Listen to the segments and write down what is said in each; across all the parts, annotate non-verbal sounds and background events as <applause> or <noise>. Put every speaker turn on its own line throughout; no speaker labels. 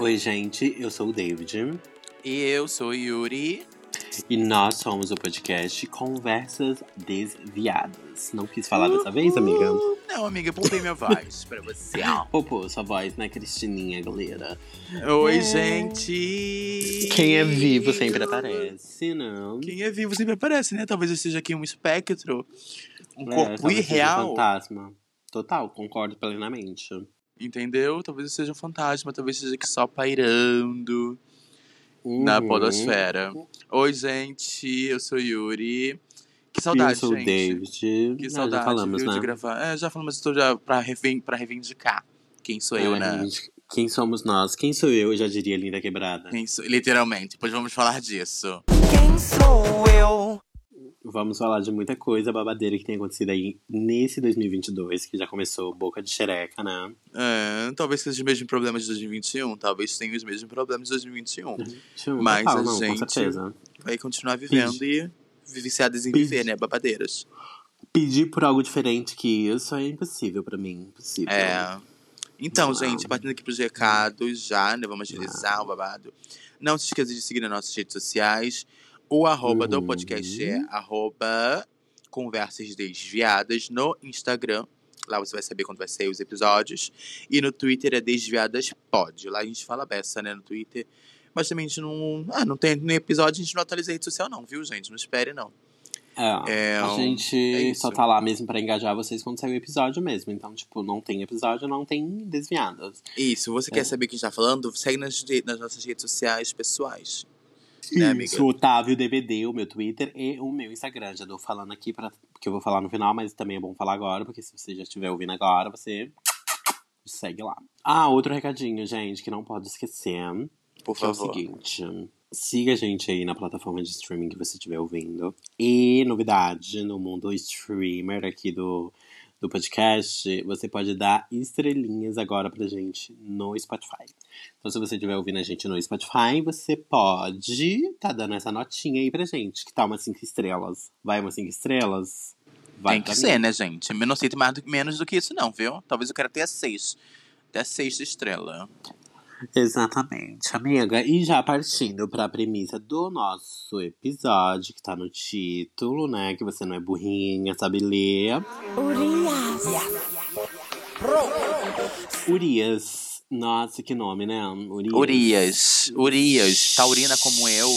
Oi, gente, eu sou o David.
E eu sou o Yuri.
E nós somos o podcast Conversas Desviadas. Não quis falar dessa vez, amiga?
Não, amiga, poupei minha voz pra você. <laughs>
Poupou sua voz, né, Cristininha, galera?
Oi,
É.
gente.
Quem é vivo sempre aparece, não?
Quem é vivo sempre aparece, né? Talvez eu esteja aqui um espectro, um
É,
corpo
seja um
irreal.
fantasma. Total, concordo plenamente.
Entendeu? Talvez eu seja um fantasma, talvez esteja aqui só pairando na
Uhum.
podosfera. Oi, gente, eu sou o Yuri. Que
Eu
saudade,
sou o
gente.
David.
Que
Ah,
saudade,
já falamos,
viu,
né?
de gravar. É, já falamos, estou já pra, reven- pra reivindicar quem sou eu,
É,
né?
gente, Quem somos nós? Quem sou eu? Eu já diria Linda Quebrada.
Quem sou- literalmente, depois vamos falar disso.
Quem sou eu?
Vamos falar de muita coisa babadeira que tem acontecido aí nesse 2022, que já começou boca de xereca, né?
É, talvez seja os mesmos problemas de 2021, talvez tenha os mesmos problemas de 2021.
Tchum,
Mas a
não,
gente-. Vai continuar vivendo e viciadas em viver, né? Babadeiras.
Pedir por algo diferente que isso é impossível pra mim. Impossível.
É. Então,
Não.
gente, partindo aqui pros recados já, né? Vamos agilizar o babado. Não se esqueça de seguir nas nossas redes sociais. O arroba do
Uhum.
podcast é arroba conversas desviadas no Instagram. Lá você vai saber quando vai sair os episódios. E no Twitter é Desviadas Pod. Lá a gente fala beça, né, no Twitter. Mas também a gente não. Ah, não tem no episódio, a gente não atualiza a rede social, não, viu, gente? Não espere, não.
É,
É,
a gente
é
só tá lá mesmo pra engajar vocês quando sair o episódio mesmo. Então, tipo, não tem episódio, não tem desviadas.
Isso, você
É.
quer saber o que a gente tá falando? Segue nas, nas nossas redes sociais pessoais. Né, amiga?
Isso, Otávio DVD, o meu Twitter e o meu Instagram. Já tô falando aqui, pra, porque eu vou falar no final, mas também é bom falar agora, porque se você já estiver ouvindo agora, você segue lá. Ah, outro recadinho, gente, que não pode esquecer.
Por
Que é o
favor.
seguinte, siga a gente aí na plataforma de streaming que você estiver ouvindo. E novidade no mundo streamer aqui do, do podcast, você pode dar estrelinhas agora pra gente no Spotify. Então, se você estiver ouvindo a gente no Spotify, você pode tá dando essa notinha aí pra gente, que tá umas 5 estrelas. Vai umas 5 estrelas? Vai
Tem que ser,
mim.
né, gente? Eu não aceito mais do, menos do que isso, não, viu? Talvez eu quero até seis. Até sexta estrela.
Exatamente, amiga. E já partindo pra premissa do nosso episódio, que tá no título, né? Que você não é burrinha, sabe ler.
Urias.
Urias. Nossa, que nome, né? Urias.
Urias. Urias. Taurina como eu.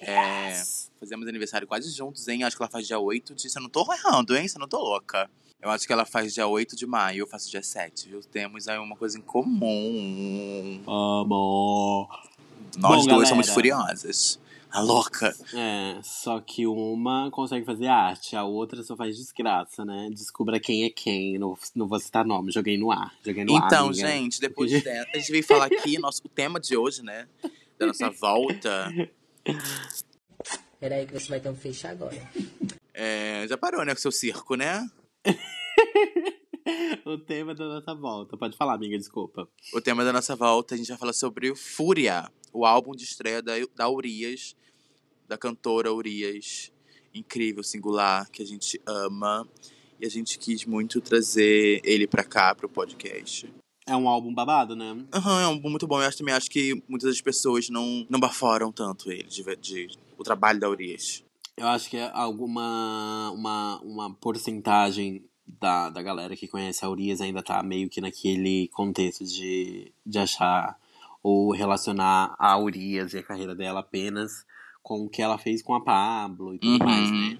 É,
Urias.
fazemos aniversário quase juntos, hein? Acho que ela faz dia 8 de... Você não tô errando, hein? Você não tô louca. Eu acho que ela faz dia 8 de maio, eu faço dia 7, viu? Temos aí uma coisa em comum.
Amor.
Nós
Bom,
duas somos
galera.
furiosas. A louca.
É, só que uma consegue fazer arte, a outra só faz desgraça, né? Descubra quem é quem. Não, não vou citar nome, joguei no ar. Joguei no ar.
Então,
amiga.
gente, depois dessa, a gente veio falar aqui, <laughs> nosso, o tema de hoje, né? Da nossa volta.
Peraí que você vai ter um fecho agora.
É, já parou, né, com o seu circo, né? <laughs>
o tema da nossa volta. Pode falar, amiga, desculpa.
O tema da nossa volta, a gente vai falar sobre o Fúria, o álbum de estreia da, da Urias, da cantora Urias. Incrível, singular, que a gente ama. E a gente quis muito trazer ele pra cá, pro podcast.
É um álbum babado, né?
Aham, é um álbum muito bom. Eu acho, também acho que muitas das pessoas não, não baforam tanto ele, de, de- o trabalho da Urias.
Eu acho que é alguma uma, uma porcentagem da, da galera que conhece a Urias ainda tá meio que naquele contexto de, de achar ou relacionar a Urias e a carreira dela apenas com o que ela fez com a Pablo e tudo
Uhum.
mais, né?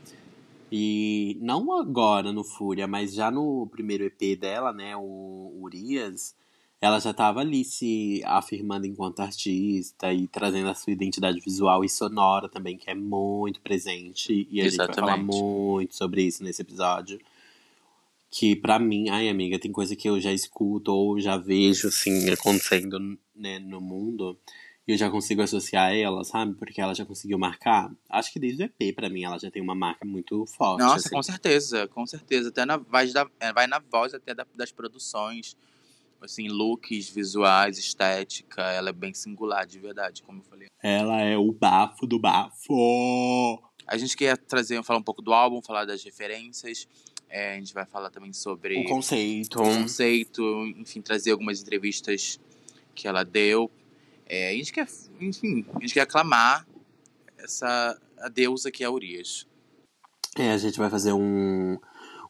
E não agora no Fúria, mas já no primeiro EP dela, né, o Urias, ela já tava ali se afirmando enquanto artista e trazendo a sua identidade visual e sonora também, que é muito presente. E a gente vai falar
Exatamente.
muito sobre isso nesse episódio. Que pra mim, ai amiga, tem coisa que eu já escuto ou já vejo, assim, acontecendo né, no mundo. E eu já consigo associar ela, sabe? Porque ela já conseguiu marcar. Acho que desde o EP, pra mim, ela já tem uma marca muito forte.
Nossa,
assim.
com certeza, com certeza. Até na voz da, é, vai na voz até da- das produções. Assim, looks, visuais, estética. Ela é bem singular, de verdade, como eu falei.
Ela é o bafo do bafo.
A gente quer trazer, falar um pouco do álbum, falar das referências. É, a gente vai falar também sobre
O conceito.
o conceito, enfim, trazer algumas entrevistas que ela deu. É, a gente quer, enfim, a gente quer aclamar essa a deusa que é a Urias.
É, a gente vai fazer um,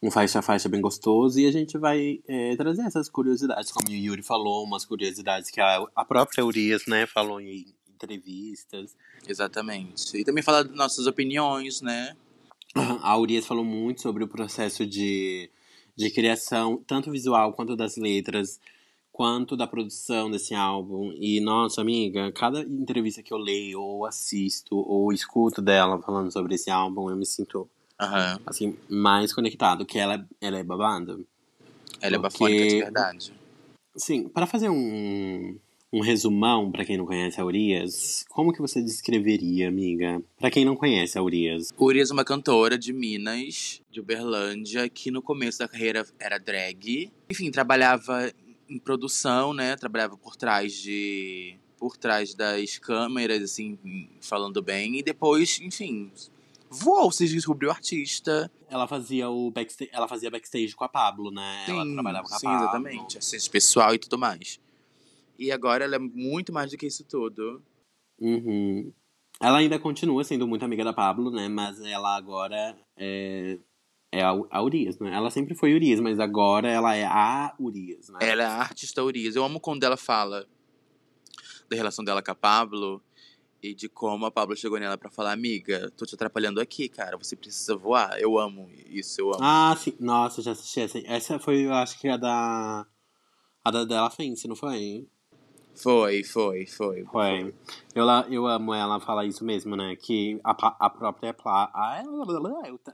um faixa a faixa bem gostoso e a gente vai é, trazer essas curiosidades, como o Yuri falou, umas curiosidades que a, a própria Urias, né, falou em entrevistas.
Exatamente. E também falar das nossas opiniões, né?
A Urias falou muito sobre o processo de, de criação, tanto visual quanto das letras, quanto da produção desse álbum. E, nossa, amiga, cada entrevista que eu leio, ou assisto, ou escuto dela falando sobre esse álbum, eu me sinto,
Aham.
assim, mais conectado, que ela, ela é babada.
Ela é bafônica de verdade.
Sim, para fazer um, um resumão, pra quem não conhece a Urias, como que você descreveria, amiga? Pra quem não conhece a Urias.
Urias é uma cantora de Minas, de Uberlândia, que no começo da carreira era drag. Enfim, trabalhava em produção, né? Trabalhava por trás de. por trás das câmeras, assim, falando bem. E depois, enfim, voou, se descobriu artista.
Ela fazia o backstage, ela fazia backstage com a Pablo, né? ela
Sim,
trabalhava com a
sim,
Pablo.
exatamente. Assistente pessoal e tudo mais. E agora ela é muito mais do que isso tudo.
Uhum. Ela ainda continua sendo muito amiga da Pablo, né? Mas ela agora é, é a, a Urias, né? Ela sempre foi Urias, mas agora ela é a Urias, né?
Ela é a artista Urias. Eu amo quando ela fala da relação dela com a Pablo e de como a Pablo chegou nela pra falar: Amiga, tô te atrapalhando aqui, cara. Você precisa voar. Eu amo isso, eu amo.
Ah, sim. Nossa, já assisti essa. Essa foi, eu acho que a da. A da Della Fence, não foi?
Foi, foi, foi.
Foi. Eu, eu amo ela falar isso mesmo, né? Que a, a própria. Pla, ah,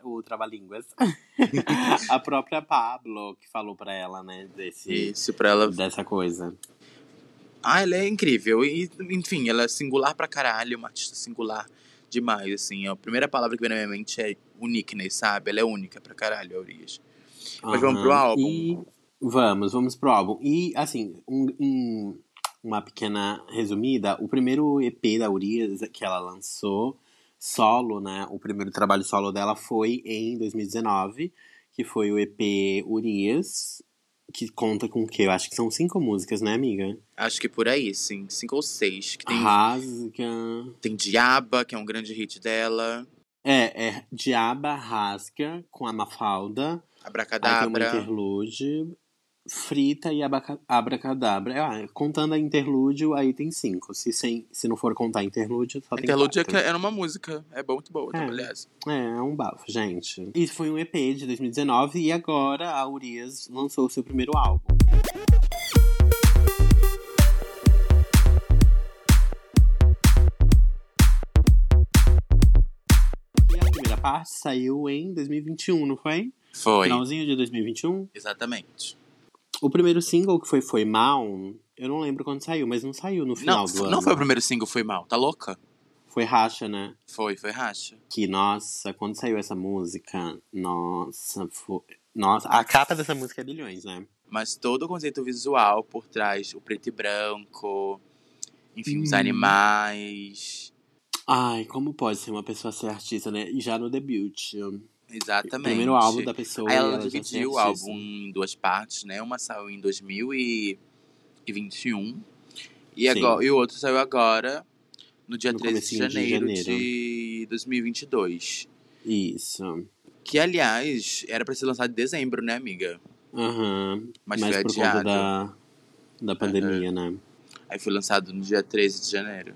o, o trava-línguas. <laughs> a própria Pablo que falou pra ela, né? Desse,
Isso, pra ela.
dessa coisa.
Ah, ela é incrível. E, enfim, ela é singular pra caralho, uma artista singular demais, assim. A primeira palavra que vem na minha mente é uniqueness, sabe? Ela é única pra caralho, a Urias. Mas vamos pro álbum?
E vamos, vamos pro álbum. E, assim, um, um- uma pequena resumida, o primeiro EP da Urias que ela lançou, solo, né? O primeiro trabalho solo dela foi em 2019, que foi o EP Urias, que conta com o quê? Eu acho que são cinco músicas, né, amiga?
Acho que por aí, sim. Cinco ou seis. Que tem,
Rasga.
tem Diaba, que é um grande hit dela.
É, é Diaba Rasga com a Mafalda. Aí tem uma
Abracadabra.
interlude, frita e abracadabra. Ah, contando a interlúdio, aí tem cinco. Se, sem, se não for contar interlúdio, só tem
Interlude é, era uma música. É muito boa,
É.
aliás.
É, é um bafo, gente. Isso foi um EP de 2019 e agora a Urias lançou o seu primeiro álbum. E a primeira parte saiu em 2021, não foi?
Foi.
Finalzinho de 2021.
Exatamente.
O primeiro single que foi Foi Mal, eu não lembro quando saiu, mas não saiu no final
Não,
do ano.
não foi o primeiro single, foi mal. Tá louca?
Foi Racha, né?
Foi, foi racha.
Que, nossa, quando saiu essa música, nossa, foi... Nossa, a capa dessa música é bilhões, né?
Mas todo o conceito visual por trás, o preto e branco, enfim, os
Hum.
animais.
Ai, como pode ser uma pessoa ser artista, né? E já no debut.
Exatamente.
Primeiro álbum da pessoa.
Aí ela
e ser
dividiu o álbum em duas partes, né? Uma saiu em 2021 e, agora, e o outro saiu agora, no dia
No
13 de
comecinho de
janeiro, de,
janeiro.
2022.
Isso.
Que, aliás, era pra ser lançado em dezembro, né, amiga?
Aham.
Mas,
Mas
foi
por
adiado.
conta da, da pandemia, né?
Aí foi lançado no dia 13 de janeiro.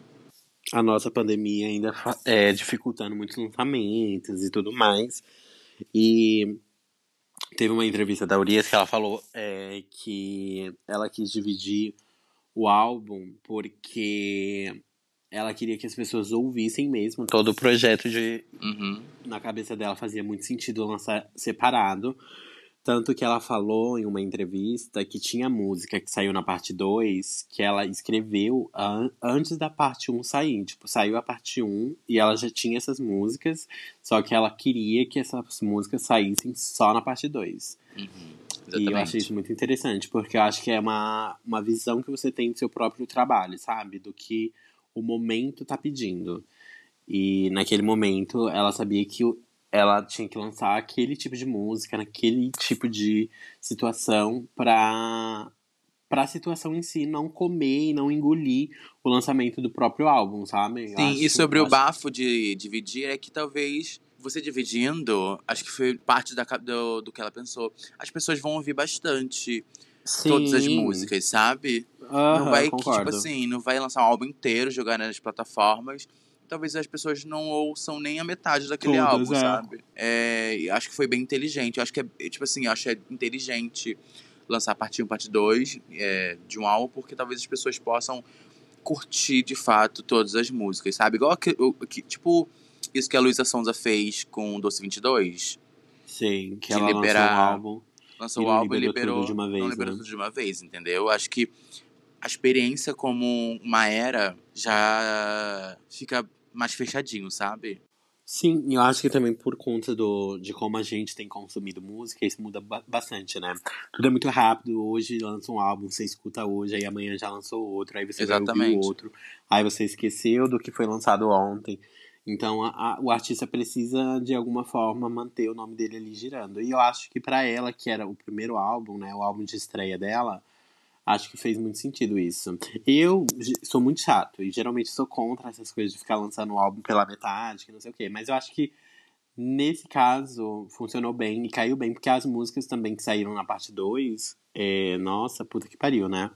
a nossa pandemia ainda é dificultando muitos lançamentos e tudo mais. E teve uma entrevista da Urias que ela falou é, que ela quis dividir o álbum porque ela queria que as pessoas ouvissem mesmo todo o projeto de
Uhum.
na cabeça dela fazia muito sentido lançar separado. Tanto que ela falou em uma entrevista que tinha música que saiu na parte 2, que ela escreveu an- antes da parte 1 sair. Tipo, saiu a parte 1 e ela já tinha essas músicas, só que ela queria que essas músicas saíssem só na parte 2.
Uhum.
E eu achei isso muito interessante, porque eu acho que é uma, uma visão que você tem do seu próprio trabalho, sabe? Do que o momento tá pedindo. E naquele momento ela sabia que ela tinha que lançar aquele tipo de música, naquele tipo de situação pra, pra situação em si não comer e não engolir o lançamento do próprio álbum, sabe? Eu
Sim,
acho-
e sobre o bafo de dividir, é que talvez você dividindo, acho que foi parte da, do, do que ela pensou. As pessoas vão ouvir bastante todas as
Sim.
músicas, sabe?
Aham,
não vai, que, tipo assim, não vai lançar um álbum inteiro, jogar nas plataformas. Talvez as pessoas não ouçam nem a metade daquele
Todas,
álbum,
é.
sabe? É, acho que foi bem inteligente. Eu acho que é, tipo assim, eu acho que é inteligente lançar parte 1, parte 2 é, de um álbum, porque talvez as pessoas possam curtir de fato todas as músicas, sabe? Igual que, o- que- tipo isso que a Luísa Sonza fez com o Doce 22.
Sim, que ela
liberar-
lançou um álbum.
Lançou o álbum e
liberou
liberou,
tudo de uma vez,
não liberou
né?
tudo de uma vez, entendeu? Acho que a experiência como uma era já fica mais fechadinho, sabe?
Sim, e eu acho que também por conta do, de como a gente tem consumido música, isso muda ba- bastante, né? Tudo é muito rápido, hoje lança um álbum, você escuta hoje, aí amanhã já lançou outro, aí você vai ouvir
Exatamente.
outro, aí você esqueceu do que foi lançado ontem. Então a- a- o artista precisa, de alguma forma, manter o nome dele ali girando. E eu acho que pra ela, que era o primeiro álbum, né, o álbum de estreia dela, acho que fez muito sentido isso. Eu sou muito chato e geralmente sou contra essas coisas de ficar lançando o álbum pela metade, que não sei o quê. Mas eu acho que nesse caso funcionou bem e caiu bem, porque as músicas também que saíram na parte 2, é, nossa, puta que pariu, né?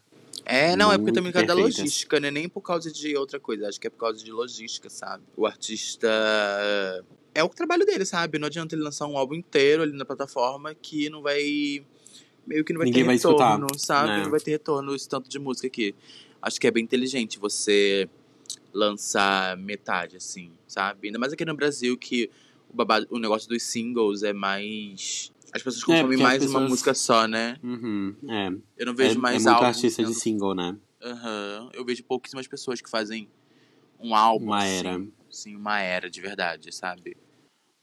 É, não, é porque
Muito
também por causa da logística, não é nem por causa de outra coisa, acho que é por causa de logística, sabe? O artista. É o trabalho dele, sabe? Não adianta ele lançar um álbum inteiro ali na plataforma que não vai. Meio que não vai
Ninguém
ter
vai
retorno,
escutar,
sabe?
né?
Não vai ter retorno esse tanto de música aqui. Acho que é bem inteligente você lançar metade, assim, sabe? Ainda mais aqui no Brasil que o, babado, o negócio dos singles é mais. As pessoas
É,
consomem
as
mais uma
pessoas-
música só, né?
Uhum, é.
Eu não
É,
vejo
é
mais
muito
álbuns
artista de single, né?
Aham. Eu vejo pouquíssimas pessoas que fazem um álbum.
Uma
assim.
era.
Sim, uma era de verdade, sabe?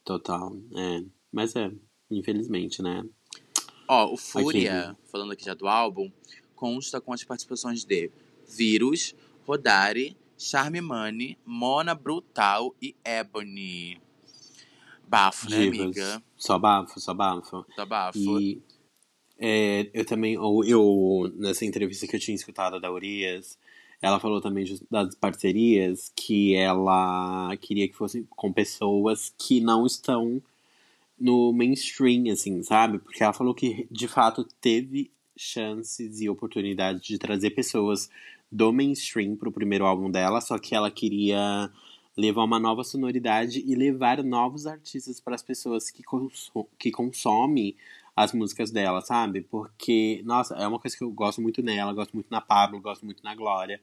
Total, é. Mas é, infelizmente, né?
Ó, o Fúria, falando aqui já do álbum, consta com as participações de Vírus, Rodari, Charme Money, Mona Brutal e Ebony. Bafo, né,
Divas.
amiga?
Só bafo, só bafo.
Tá bafo.
E é, eu também, eu, nessa entrevista que eu tinha escutado da Urias, ela falou também das parcerias que ela queria que fossem com pessoas que não estão no mainstream, assim, sabe? Porque ela falou que de fato teve chances e oportunidade de trazer pessoas do mainstream pro primeiro álbum dela, só que ela queria levar uma nova sonoridade e levar novos artistas para as pessoas que, que consomem as músicas dela, sabe? Porque, nossa, é uma coisa que eu gosto muito nela, gosto muito na Pablo, gosto muito na Glória,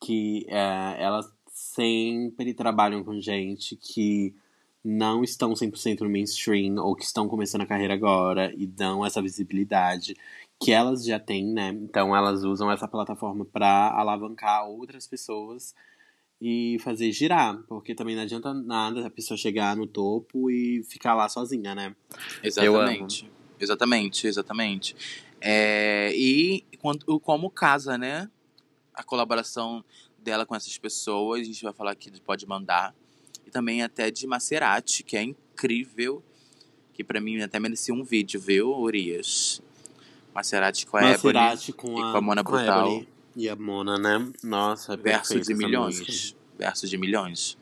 que é, elas sempre trabalham com gente que não estão 100% no mainstream ou que estão começando a carreira agora e dão essa visibilidade que elas já têm, né? Então elas usam essa plataforma para alavancar outras pessoas e fazer girar, porque também não adianta nada a pessoa chegar no topo e ficar lá sozinha, né?
Exatamente. Exatamente, exatamente. É, e quando, como casa, né? A colaboração dela com essas pessoas, a gente vai falar aqui de Pode Mandar. E também até de Maserati, que é incrível. Que pra mim até merecia um vídeo, viu, Urias? Maserati com a
Maserati
Ebony
com
e
a,
com a Mona
com
Brutal.
Ebony E a Mona, né? Nossa,
Verso
perfeita
de milhões.
música.
Verso de milhões.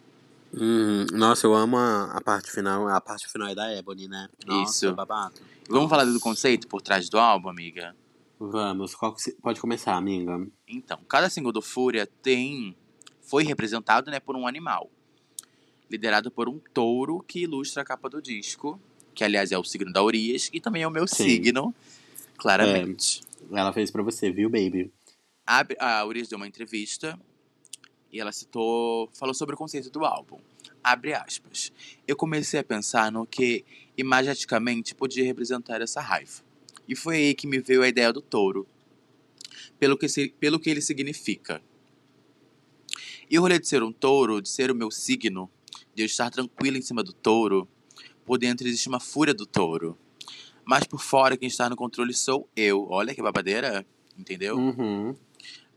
Hum, nossa, eu amo a, a parte final. A parte final é da Ebony, né? Nossa,
Isso.
babado.
Vamos falar do conceito por trás do álbum, amiga?
Vamos, que se- pode começar, amiga?
Então, cada single do Fúria tem foi representado, né, por um animal, liderado por um touro que ilustra a capa do disco, que aliás é o signo da Urias e também é o meu
Sim.
signo, claramente.
Ela fez pra você, viu, baby?
A, a Urias deu uma entrevista e ela citou, falou sobre o conceito do álbum. Abre aspas. Eu comecei a pensar no que imageticamente podia representar essa raiva. E foi aí que me veio a ideia do touro. Pelo que, se- pelo que ele significa. E o rolê de ser um touro, de ser o meu signo, de eu estar tranquilo em cima do touro, por dentro existe uma fúria do touro. Mas por fora, quem está no controle sou eu. Olha que babadeira, entendeu?
Uhum.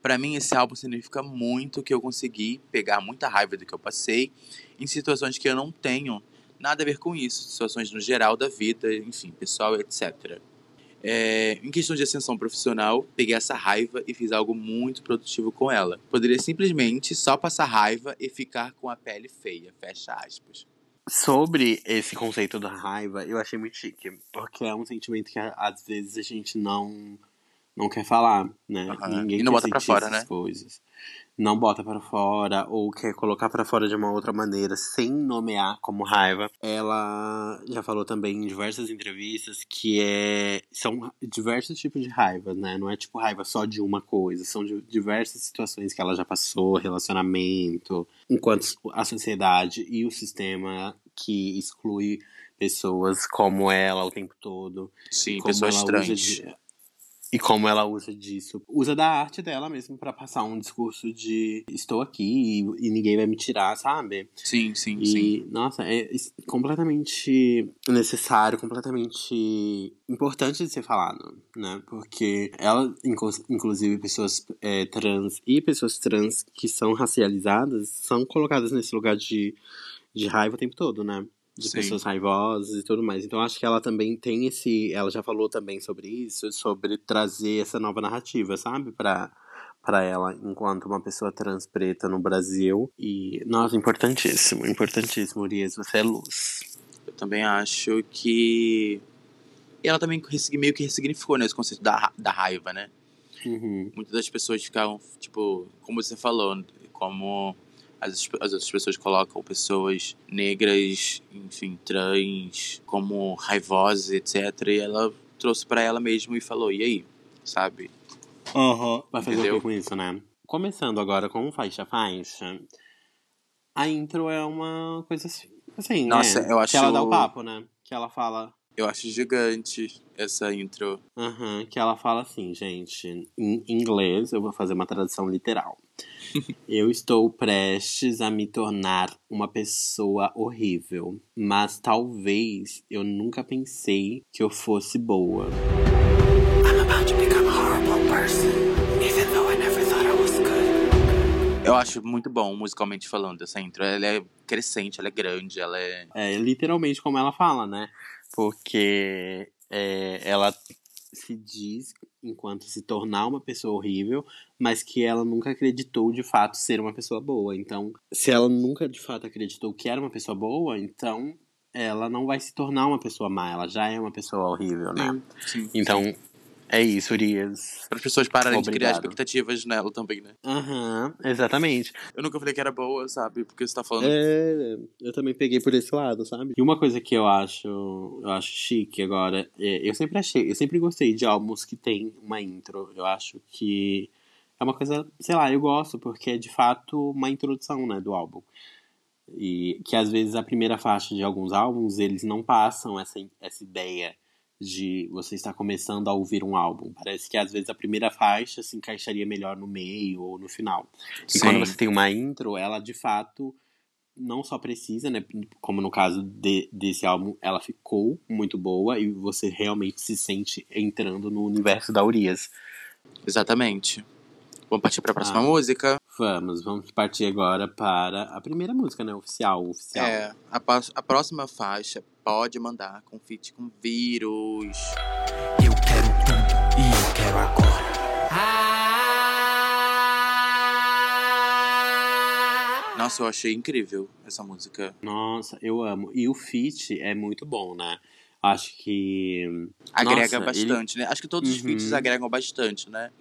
Pra mim, esse álbum significa muito que eu consegui pegar muita raiva do que eu passei em situações que eu não tenho nada a ver com isso, situações no geral da vida, enfim, pessoal, etc. É, em questão de ascensão profissional, peguei essa raiva e fiz algo muito produtivo com ela. Poderia simplesmente só passar raiva e ficar com a pele feia. Fecha aspas.
Sobre esse conceito da raiva, eu achei muito chique. Porque é um sentimento que às vezes a gente não, não quer falar, né?
Aham.
Ninguém
E não
quer
bota pra fora,
essas
né?
coisas. Não bota pra fora, ou quer colocar pra fora de uma outra maneira, sem nomear como raiva. Ela já falou também em diversas entrevistas que é são diversos tipos de raiva, né? Não é tipo raiva só de uma coisa, são de diversas situações que ela já passou, relacionamento, enquanto a sociedade e o sistema que exclui pessoas como ela o tempo todo.
Sim,
como
pessoas trans.
de- e como ela usa disso. Usa da arte dela mesmo pra passar um discurso de estou aqui e, e ninguém vai me tirar, sabe?
Sim, sim,
E,
sim.
nossa, é completamente necessário, completamente importante de ser falado, né? Porque ela, inclu- inclusive, pessoas é, trans e pessoas trans que são racializadas são colocadas nesse lugar de, de raiva o tempo todo, né? De
Sim.
pessoas raivosas e tudo mais. Então acho que ela também tem esse. Ela já falou também sobre isso, sobre trazer essa nova narrativa, sabe? Pra, pra ela, enquanto uma pessoa trans preta no Brasil. E, nossa, importantíssimo, importantíssimo, Urias, você é luz.
Eu também acho que. E ela também meio que ressignificou né, esse conceito da, da raiva, né?
Uhum.
Muitas das pessoas ficavam, tipo, como você falou, como as, as outras pessoas colocam pessoas negras, enfim, trans, como raivosas, etc. E ela trouxe pra ela mesma e falou, e aí? Sabe?
Vai fazer o
Entendeu?
que com isso, né? Começando agora com faixa faixa. A intro é uma coisa assim, assim
Nossa,
né?
eu acho-
Que ela dá o papo, né? Que ela fala.
Eu acho gigante essa intro.
Aham, que ela fala assim, gente, em inglês, eu vou fazer uma tradução literal. Eu estou prestes a me tornar uma pessoa horrível, mas talvez eu nunca pensei que eu fosse boa.
Eu acho muito bom, musicalmente falando, essa intro. Ela é crescente, ela é grande, ela é.
É literalmente como ela fala, né? Porque é, ela se diz enquanto se tornar uma pessoa horrível, mas que ela nunca acreditou de fato ser uma pessoa boa. Então, se ela nunca de fato acreditou que era uma pessoa boa, então ela não vai se tornar uma pessoa má, ela já é uma pessoa horrível, né?
Sim.
Então, é isso, Urias.
Para as pessoas pararem de criar
Obrigado.
expectativas nela também, né?
Aham, exatamente.
Eu nunca falei que era boa, sabe? Porque você tá falando.
É, eu também peguei por esse lado, sabe? E uma coisa que eu acho, eu acho chique agora, é, eu sempre achei, eu sempre gostei de álbuns que tem uma intro. Eu acho que é uma coisa, sei lá, eu gosto porque é de fato uma introdução, né, do álbum. E que às vezes a primeira faixa de alguns álbuns, eles não passam essa, essa ideia de você estar começando a ouvir um álbum. Parece que às vezes a primeira faixa se encaixaria melhor no meio ou no final. E quando você tem uma intro, ela de fato não só precisa, né? Como no caso de- desse álbum, ela ficou muito boa e você realmente se sente entrando no universo da Urias.
Exatamente. Vamos partir pra próxima
Ah.
música.
Vamos, vamos partir agora para a primeira música, né? Oficial, oficial.
É, a, a próxima faixa pode mandar com feat com vírus.
Eu quero tudo e eu quero agora.
Nossa, eu achei incrível essa música.
Nossa, eu amo. E o feat é muito bom, né? Acho que.
Agrega
Nossa, ele-
bastante, né? Acho que todos os
Uhum.
feats agregam bastante, né?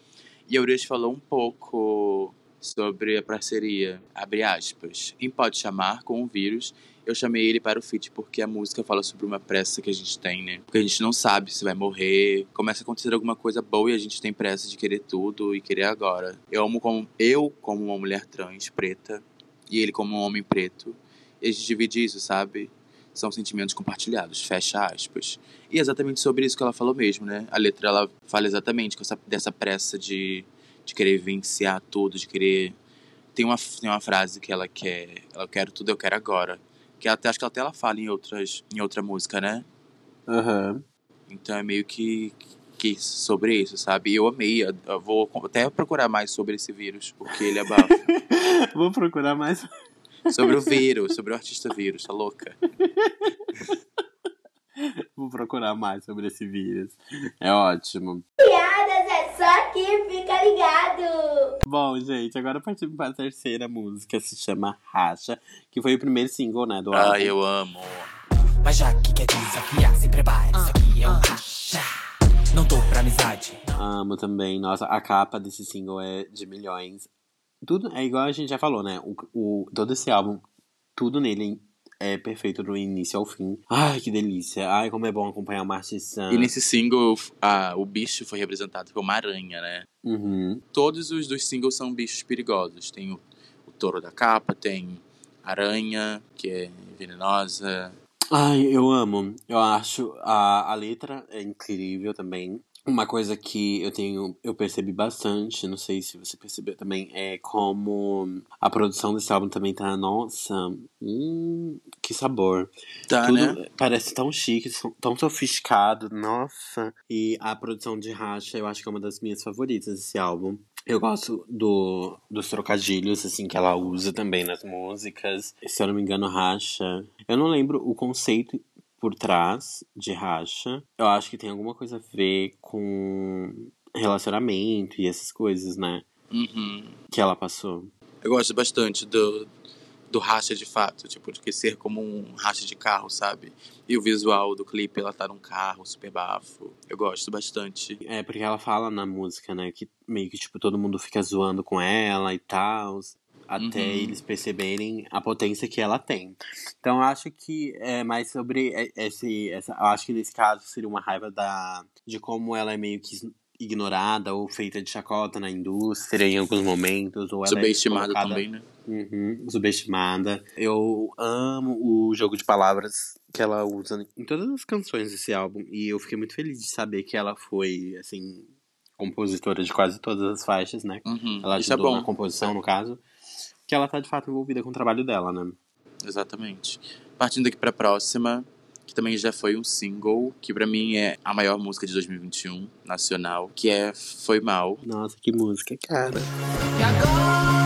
E a Urias falou um pouco sobre a parceria, abre aspas. Em Pode Chamar, com o vírus, eu chamei ele para o feat porque a música fala sobre uma pressa que a gente tem, né? Porque a gente não sabe se vai morrer, começa a acontecer alguma coisa boa e a gente tem pressa de querer tudo e querer agora. Eu amo como eu como uma mulher trans preta e ele como um homem preto. E a gente divide isso, sabe? São sentimentos compartilhados, fecha aspas. E é exatamente sobre isso que ela falou mesmo, né? A letra ela fala exatamente dessa pressa de, de querer vivenciar tudo, de querer. Tem uma, tem uma frase que ela quer. Ela quer tudo, eu quero agora. Que até acho que até ela fala em outras em outra música, né?
Aham.
Então é meio que, que sobre isso, sabe? E eu amei. Eu eu vou até procurar mais sobre esse vírus, porque ele é abafa. <laughs>
Vou procurar mais.
sobre o vírus, sobre o artista vírus, tá louca?
Vou procurar mais sobre esse vírus. É ótimo.
Piadas é só aqui, fica ligado!
Bom, gente, agora partimos para a terceira música, se chama Racha, que foi o primeiro single, né, do álbum.
Ai, eu amo.
Mas já que quer desafiar, se prepare. Isso aqui é um racha. Não tô pra amizade.
Amo também. Nossa, a capa desse single é de milhões. Tudo é igual a gente já falou, né? O, o, todo esse álbum, tudo nele é perfeito do início ao fim. Ai, que delícia. Ai, como é bom acompanhar uma artista.
E nesse single, a, o bicho foi representado por uma aranha, né?
Uhum.
Todos os dos singles são bichos perigosos. Tem o, o touro da capa, tem aranha, que é venenosa.
Ai, eu amo. Eu acho a, a letra é incrível também. Uma coisa que eu tenho, eu percebi bastante, não sei se você percebeu também, é como a produção desse álbum também tá, nossa, hum, que sabor.
Tá,
Tudo
né?
parece tão chique, tão sofisticado, nossa. E a produção de Racha, eu acho que é uma das minhas favoritas desse álbum. Eu gosto do, dos trocadilhos, assim, que ela usa também nas músicas. Se eu não me engano, Racha. Eu não lembro o conceito por trás de Racha. Eu acho que tem alguma coisa a ver com relacionamento e essas coisas, né?
Uhum.
Que ela passou.
Eu gosto bastante do, do racha de fato, tipo, de que ser como um racha de carro, sabe? E o visual do clipe, ela tá num carro super bafo. Eu gosto bastante.
É, porque ela fala na música, né? Que meio que, tipo, todo mundo fica zoando com ela e tal. Até
Uhum.
eles perceberem a potência que ela tem. Então, acho que é mais sobre esse. Essa, eu acho que nesse caso seria uma raiva da, de como ela é meio que ignorada ou feita de chacota na indústria em alguns momentos. Ou ela
Subestimada
é
também, né?
Uhum, subestimada. Eu amo o jogo de palavras que ela usa em todas as canções desse álbum. E eu fiquei muito feliz de saber que ela foi, assim, compositora de quase todas as faixas, né?
Uhum.
Ela
Isso é
ajudou na composição, no caso. Que ela tá de fato envolvida com o trabalho dela, né?
Exatamente. Partindo aqui pra próxima, que também já foi um single, que pra mim é a maior música de 2021, nacional, que é Foi Mal.
Nossa, que música, cara.
E agora,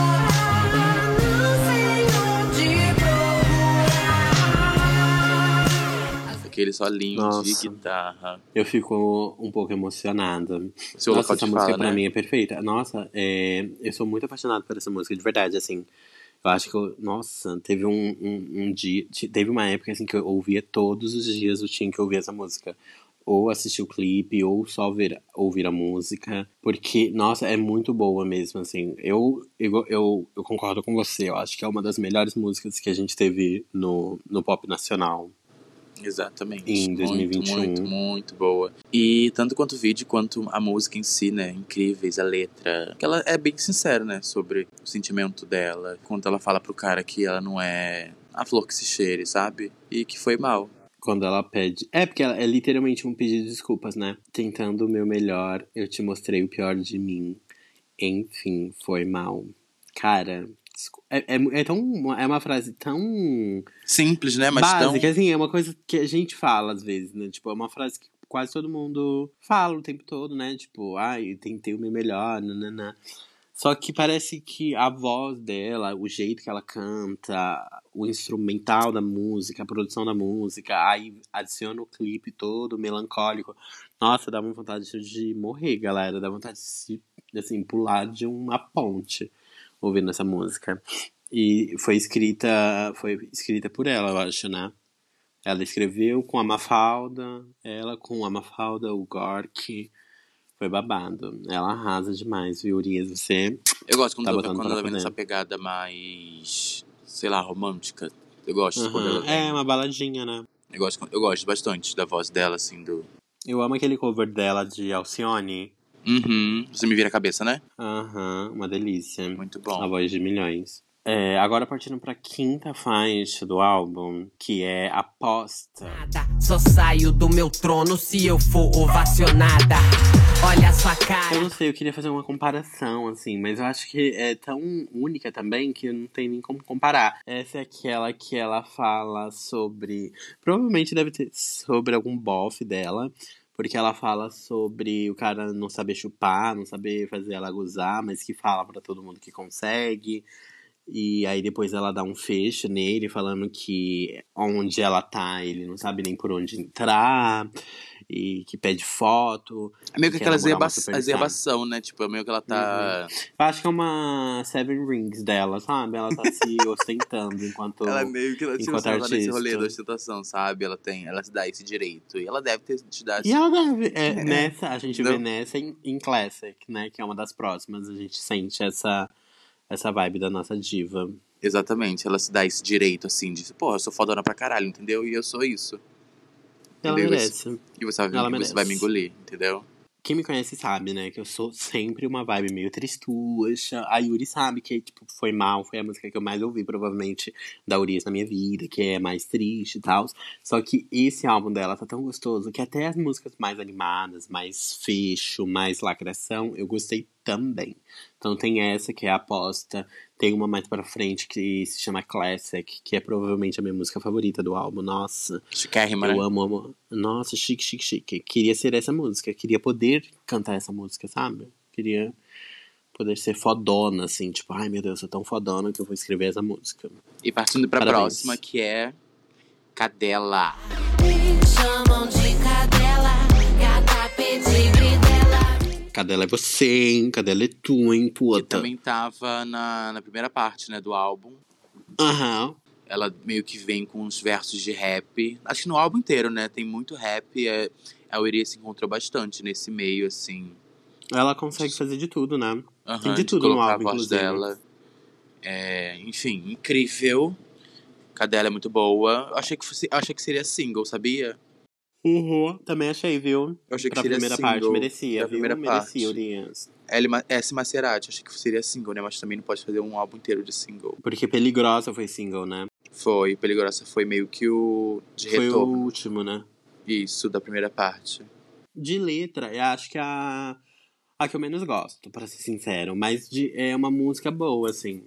Aquele solinho
Nossa.
de guitarra.
Eu fico um pouco emocionada.
Seu
Nossa, essa música
fala,
pra
né?
mim é perfeita. Nossa, é, eu sou muito apaixonado por essa música, de verdade, assim. Eu acho que eu, nossa, teve um, um, um dia, te- teve uma época assim que eu ouvia todos os dias eu tinha que ouvir essa música. Ou assistir o clipe, ou só ouvir, ouvir a música. Porque, nossa, é muito boa mesmo, assim. Eu, eu, eu, eu concordo com você, eu acho que é uma das melhores músicas que a gente teve no, no pop nacional.
Exatamente.
Em
Muito,
2021.
Muito, muito boa. E tanto quanto o vídeo quanto a música em si, né? Incríveis, a letra. Que ela é bem sincera, né? Sobre o sentimento dela. Quando ela fala pro cara que ela não é a flor que se cheire, sabe? E que foi mal.
Quando ela pede. É, porque ela é literalmente um pedido de desculpas, né? Tentando o meu melhor, eu te mostrei o pior de mim. Enfim, foi mal. Cara, é, é, é tão. É uma frase tão
Simples, né? Mas
básica,
tão.
assim, é uma coisa que a gente fala às vezes, né? Tipo, é uma frase que quase todo mundo fala o tempo todo, né? Tipo, ai, tentei o meu melhor, nananã. Só que parece que a voz dela, o jeito que ela canta, o instrumental da música, a produção da música, aí adiciona o clipe todo melancólico. Nossa, dá uma vontade de morrer, galera. Dá vontade de se, assim, pular de uma ponte ouvindo essa música. E foi escrita, foi escrita por ela, eu acho, né? Ela escreveu com a Mafalda, ela com a Mafalda, o Gork. Foi babado. Ela arrasa demais, viu, Urias? Você.
Eu gosto quando,
Tá
quando ela vem nessa pegada mais. sei lá, romântica. Eu gosto quando ela vem.
É, uma baladinha, né?
Eu, gosto, eu gosto bastante da voz dela, assim, do.
Eu amo aquele cover dela de Alcione.
Uhum. Você me vira a cabeça, né?
Aham, uma delícia.
Muito
A
bom.
voz de milhões. É, agora partindo pra quinta faixa do álbum, que é Aposta.
Nada, Só saio do meu trono se eu for ovacionada. Olha a sua
Eu
cara.
não sei, eu queria fazer uma comparação, assim, mas eu acho que é tão única também que não tem nem como comparar. Essa é aquela que ela fala sobre. Provavelmente deve ter sobre algum bofe dela. Porque ela fala sobre o cara não saber chupar, não saber fazer ela gozar, mas que fala pra todo mundo que consegue. E aí depois ela dá um fecho nele, falando que onde ela tá, ele não sabe nem por onde entrar. E que pede foto.
É meio que aquela
uma
exerba
superstar.
exerbação, né? Tipo, é meio que ela tá.
Eu acho que é uma Seven Rings dela, sabe? Ela tá se <laughs> ostentando enquanto.
Ela é meio que ela ela tá nesse rolê da ostentação, sabe? Ela tem, ela se dá esse direito. E ela deve ter te dado
E ela deve. <laughs> é, Nessa, a gente vê
Não.
nessa em, em Classic, né? Que é uma das próximas. A gente sente essa, essa vibe da nossa diva.
Exatamente, ela se dá esse direito, assim, de, pô, eu sou fodona pra caralho, entendeu? E eu sou isso.
Ela
Entendeu?
merece.
E você vai,
Ela
você vai me engolir, entendeu?
Quem me conhece sabe, né? Que eu sou sempre uma vibe meio tristucha. A Yuri sabe que, tipo, foi mal, foi a música que eu mais ouvi, provavelmente, da Urias na minha vida, que é mais triste e tal. Só que esse álbum dela tá tão gostoso que até as músicas mais animadas, mais fecho, mais lacração, eu gostei também. Então tem essa que é a aposta. Tem uma mais pra frente que se chama Classic, que é provavelmente a minha música favorita do álbum. Nossa,
Chiquérrima, né?
eu amo, amo. Nossa, chique, chique, chique. Queria ser essa música. Queria poder cantar essa música, sabe? Queria poder ser fodona, assim. Tipo, ai meu Deus, eu sou tão fodona que eu vou escrever essa música.
E partindo pra
Parabéns.
próxima, que é Cadela.
Me chamam de Cadela
é você, hein? Cadela é tu, hein,
Que
puta.
também tava na, na primeira parte, né, do álbum.
Aham.
Ela meio que vem com uns versos de rap. Acho que no álbum inteiro, né? Tem muito rap. É, a Urias se encontrou bastante nesse meio, assim.
Ela consegue fazer de tudo, né?
Aham,
Tem de tudo no álbum,
a voz
inclusive.
dela. É, enfim, incrível. Cadela é muito boa. Eu achei que, fosse, achei que seria single, sabia?
Uhum. Também achei, viu?
Eu achei que
pra
seria
primeira
single.
parte, merecia,
pra
viu?
primeira
merecia,
parte. Ela, e Ma- S. Maserati, achei que seria single, né? Mas também não pode fazer um álbum inteiro de single.
Porque Peligrosa foi single, né?
Foi, Peligrosa foi meio que o de
Foi o
retorno.
último, né?
Isso, da primeira parte.
De letra, eu acho que a, a que eu menos gosto, pra ser sincero. Mas de, é uma música boa, assim.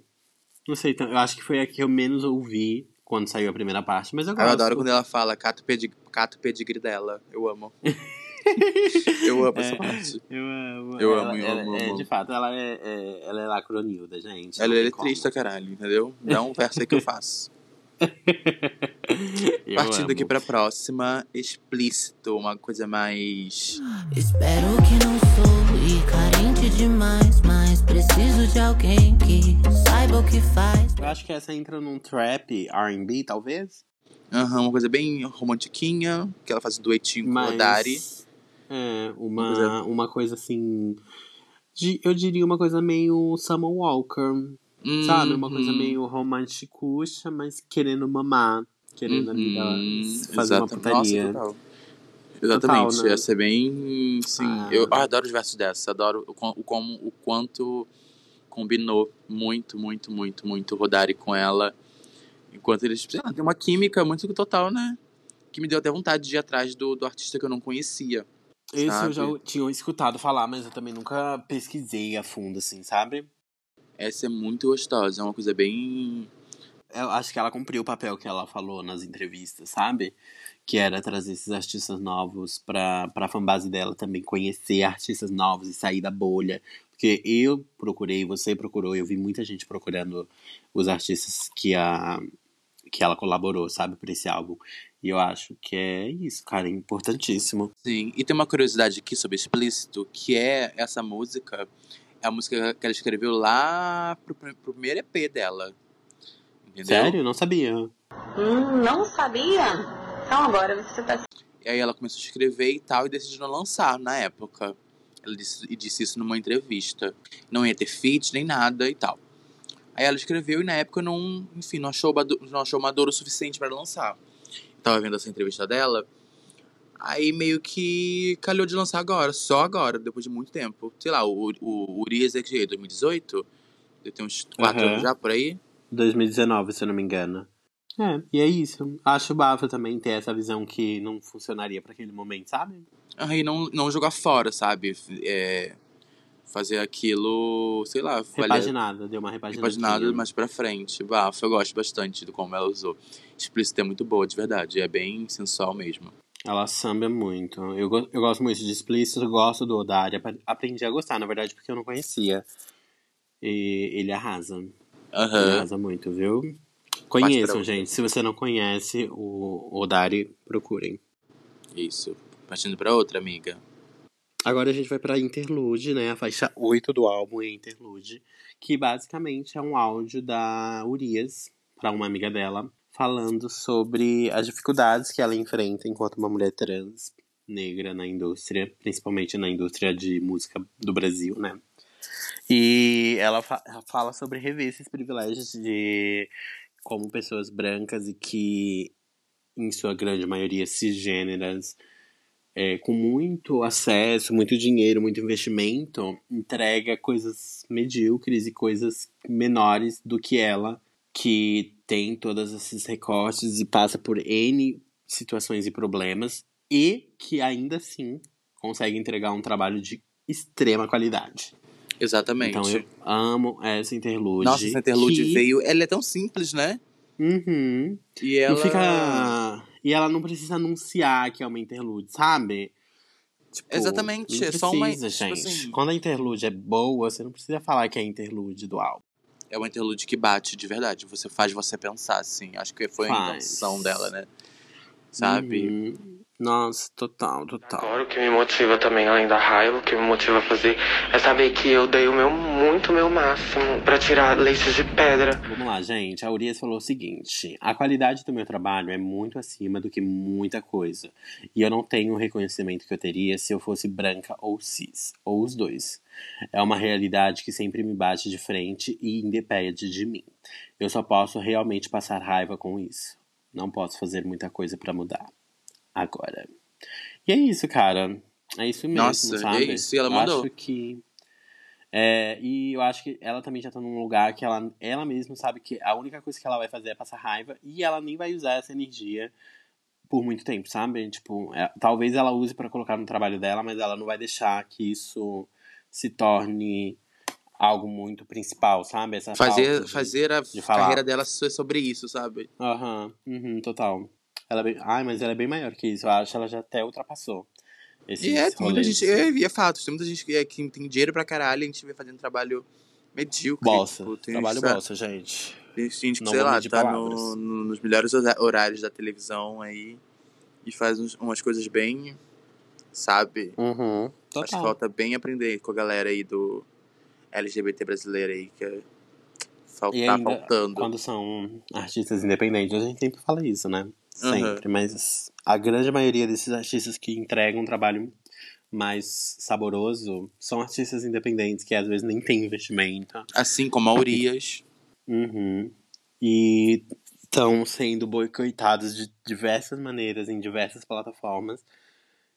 Não sei, eu acho que foi a que eu menos ouvi quando saiu a primeira parte, mas eu gosto.
Eu adoro quando ela fala cato pedig cato pedigree dela. Eu amo. <laughs> eu amo essa
É,
parte.
Eu amo.
Eu
ela,
amo, eu
ela-
amo,
é,
amo.
De fato, ela é, é- ela é lacronilda, gente.
Ela é letrista, caralho, entendeu? Dá um verso aí que eu <laughs> faço. <laughs>
Eu
Partindo
amo.
aqui pra próxima, explícito, uma coisa mais.
Espero que não sou e carente demais, mas preciso de alguém que saiba o que faz.
Eu acho que essa entra num trap R&B, talvez.
Aham, uma coisa bem romantiquinha, que ela faz um duetinho com
Mas...
o Dari.
É,
Uma
uma, uma coisa assim... de- eu diria uma coisa meio Summer Walker. Sabe? Uma coisa
Uhum.
meio romanticucha, mas querendo mamar. Querendo ali dar-
Uhum,
fazer uma
exata-
putaria.
Nossa, total. Exatamente,
Total, né?
ia ser bem. Sim,
Ah.
eu, eu adoro os versos dessa, adoro o, como, o quanto combinou muito, muito, muito, muito Rodari com ela. Enquanto eles. sei lá, Tem uma química muito total, né? Que me deu até vontade de ir atrás do, do artista que eu não conhecia.
Esse
sabe?
eu já tinha escutado falar, mas eu também nunca pesquisei a fundo, assim, sabe?
Essa é muito gostosa, é uma coisa bem.
Eu acho que ela cumpriu o papel que ela falou nas entrevistas, sabe? Que era trazer esses artistas novos pra, pra fanbase dela também, conhecer artistas novos e sair da bolha. Porque eu procurei, você procurou, eu vi muita gente procurando os artistas que, a, que ela colaborou, sabe, por esse álbum. E eu acho que é isso, cara, é importantíssimo.
Sim, e tem uma curiosidade aqui sobre Explícito, que é essa música, é a música que ela escreveu lá pro, pro primeiro EP dela. Entendeu?
Sério? Não sabia.
Hum, não sabia? Então agora você tá
E aí ela começou a escrever e tal, e decidiu não lançar na época. Ela disse, e disse isso numa entrevista. Não ia ter feat, nem nada e tal. Aí ela escreveu e na época não, enfim, não achou, não achou maduro o suficiente para lançar. Tava vendo essa entrevista dela. Aí meio que calhou de lançar agora, só agora, depois de muito tempo. Sei lá, o, o Urias é que 2018? Deve ter uns 4
Aham.
anos já por aí.
2019, se eu não me engano. É, e é isso. Acho bafo também ter essa visão que não funcionaria pra aquele momento, sabe?
Aí não, não jogar fora, sabe? É, fazer aquilo, sei lá, valer-
Repaginada, deu uma repaginada.
repaginado mais pra frente. Bafo, eu gosto bastante de como ela usou. Explícita é muito boa, de verdade. É bem sensual mesmo.
Ela samba muito. Eu, eu gosto muito de explícito, gosto do Odari. Ap- Aprendi a gostar, na verdade, porque eu não conhecia. E ele arrasa. Ele
Aham.
arrasa muito, viu? Conheçam, gente. Se você não conhece o, o Dari, procurem.
Isso. Partindo pra outra, amiga.
Agora a gente vai pra Interlude, né? A faixa 8 do álbum é Interlude, que basicamente é um áudio da Urias pra uma amiga dela, falando sobre as dificuldades que ela enfrenta enquanto uma mulher trans negra na indústria, principalmente na indústria de música do Brasil, né? E ela fa- fala sobre rever esses privilégios de como pessoas brancas e que, em sua grande maioria, cisgêneras, é, com muito acesso, muito dinheiro, muito investimento, entrega coisas medíocres e coisas menores do que ela, que tem todos esses recortes e passa por N situações e problemas, e que ainda assim consegue entregar um trabalho de extrema qualidade.
Exatamente.
Então eu amo essa interlude.
Nossa, essa interlude
que-
veio. Ela é tão simples, né?
Uhum.
E ela.
Não fica. E ela não precisa anunciar que é uma interlude, sabe? Tipo,
Exatamente,
não
é só uma-
precisa,
tipo
gente.
assim-
Quando a interlude é boa, você não precisa falar que é interlude do álbum.
É uma interlude que bate de verdade. Você faz você pensar, assim. Acho que foi a
Faz.
intenção dela, né? Sabe?
Uhum. Nossa, total, total.
Agora o que me motiva também, além da raiva, o que me motiva a fazer é saber que eu dei o meu muito meu máximo pra tirar leites de pedra.
Vamos lá, gente. A Urias falou o seguinte: a qualidade do meu trabalho é muito acima do que muita coisa. E eu não tenho o reconhecimento que eu teria se eu fosse branca ou cis, ou os dois. É uma realidade que sempre me bate de frente e independe de mim. Eu só posso realmente passar raiva com isso. Não posso fazer muita coisa pra mudar. Agora. E é isso, cara. É isso mesmo,
Nossa, é
sabe?
isso, e ela
eu
mandou.
acho que. É, e eu acho que ela também já tá num lugar que ela, ela mesma sabe que a única coisa que ela vai fazer é passar raiva e ela nem vai usar essa energia por muito tempo, sabe? Tipo, é- talvez ela use pra colocar no trabalho dela, mas ela não vai deixar que isso se torne algo muito principal, sabe? Essa
Fazer,
de-
fazer a
de
carreira dela ser sobre isso, sabe?
Aham, uhum, total. Ela é bem... Ai, mas ela é bem maior que isso. Eu acho que ela já até ultrapassou. Esses
E é, tem muita gente. É, é fato, tem muita gente que, é, que tem dinheiro pra caralho e a gente vê fazendo trabalho medíocre.
Bossa.
tipo,
Trabalho
gente,
bossa, gente.
Tem gente que, sei lá, tá no, no- nos melhores horários da televisão aí e faz uns- umas coisas bem, sabe?
Uhum,
Acho que
total.
falta bem aprender com a galera aí do LGBT brasileiro aí, que é, fal-
E
tá
ainda,
faltando.
quando são artistas independentes, a gente sempre fala isso, né? Sempre. Mas a grande maioria desses artistas que entregam um trabalho mais saboroso são artistas independentes que às vezes nem têm investimento.
Assim como a Urias.
Uhum. E estão sendo boicotados de diversas maneiras em diversas plataformas,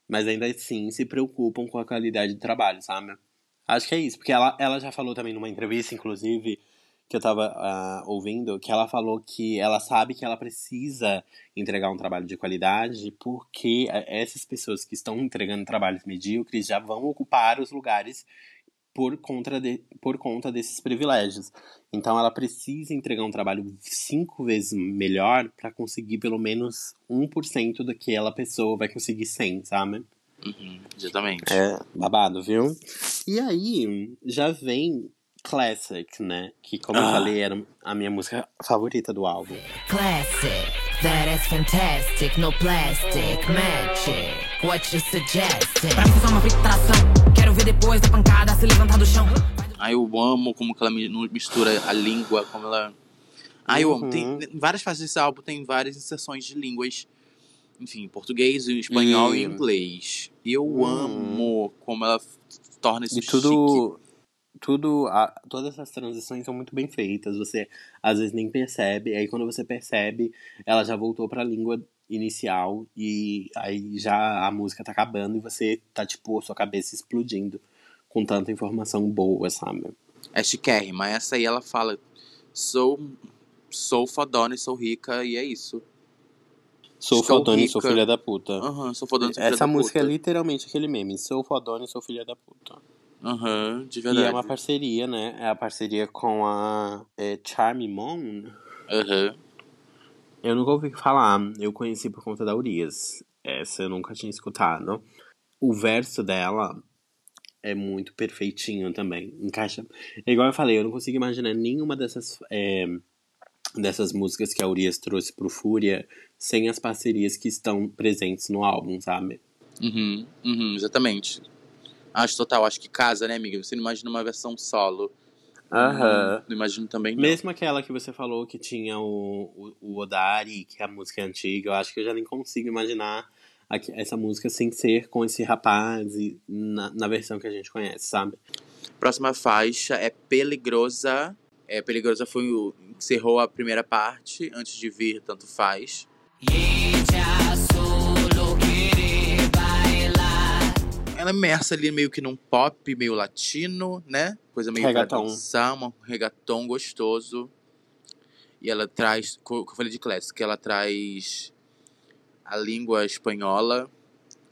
mas ainda assim se preocupam com a qualidade do trabalho, sabe? Acho que é isso, porque ela, ela já falou também numa entrevista, inclusive, que eu tava ah, ouvindo, que ela falou que ela sabe que ela precisa entregar um trabalho de qualidade, porque eh, essas pessoas que estão entregando trabalhos medíocres já vão ocupar os lugares por conta, de, por conta desses privilégios. Então ela precisa entregar um trabalho cinco vezes melhor para conseguir pelo menos 1% daquela pessoa vai conseguir 100, sabe?
Uhum, exatamente.
É babado, viu? E aí já vem Classic, né? Que como eu
Ah.
falei era a minha música favorita do álbum.
Classic, that is fantastic. No plastic, magic. What you suggesting?
Pra mim só uma frustração. Quero ver depois da pancada se levantar do chão.
Ai, eu amo como que ela mi- mistura a língua, como ela. Ai, eu amo.
Uhum.
Tem em várias fases desse álbum, tem várias inserções de línguas. Enfim, português, espanhol e,
E-
inglês. E eu
Uhum.
amo como ela torna isso
E tudo. Tudo. a- todas essas transições são muito bem feitas. Você às vezes nem percebe. Aí quando você percebe, ela já voltou pra língua inicial. E aí já a música tá acabando e você tá, tipo, sua cabeça explodindo. Com tanta informação boa, sabe?
É chiquérrima. Essa aí ela fala: sou, sou fodona e sou rica, e é isso.
Sou fodona e sou filha da puta.
Aham, sou fodona e sou filha
Essa
da
música é literalmente aquele meme. Sou fodona e sou filha da puta.
Aham, de
E
verdade.
é uma parceria, né? É a parceria com a é, Charmy Moon.
Aham.
Eu nunca ouvi falar. Eu conheci por conta da Urias. Essa eu nunca tinha escutado. O verso dela é muito perfeitinho também. Encaixa. É igual eu falei, eu não consigo imaginar nenhuma dessas. é, dessas músicas que a Urias trouxe pro Fúria sem as parcerias que estão presentes no álbum, sabe?
Uhum, uhum, exatamente. Acho total, acho que casa, né, amiga? Você não imagina uma versão solo.
Aham.
Não imagino também, não.
Mesmo aquela que você falou que tinha o, o, o Odari, que a música é antiga, eu acho que eu já nem consigo imaginar aqui- essa música sem ser com esse rapaz e na, na versão que a gente conhece, sabe?
Próxima faixa é Peligrosa. É, Peligrosa foi o. encerrou a primeira parte, antes de vir Tanto Faz. Ela é imersa ali meio que num pop, meio latino, né? Coisa meio pra dançar, um reggaeton gostoso. E ela traz, co- que eu falei de Classic, ela traz a língua espanhola.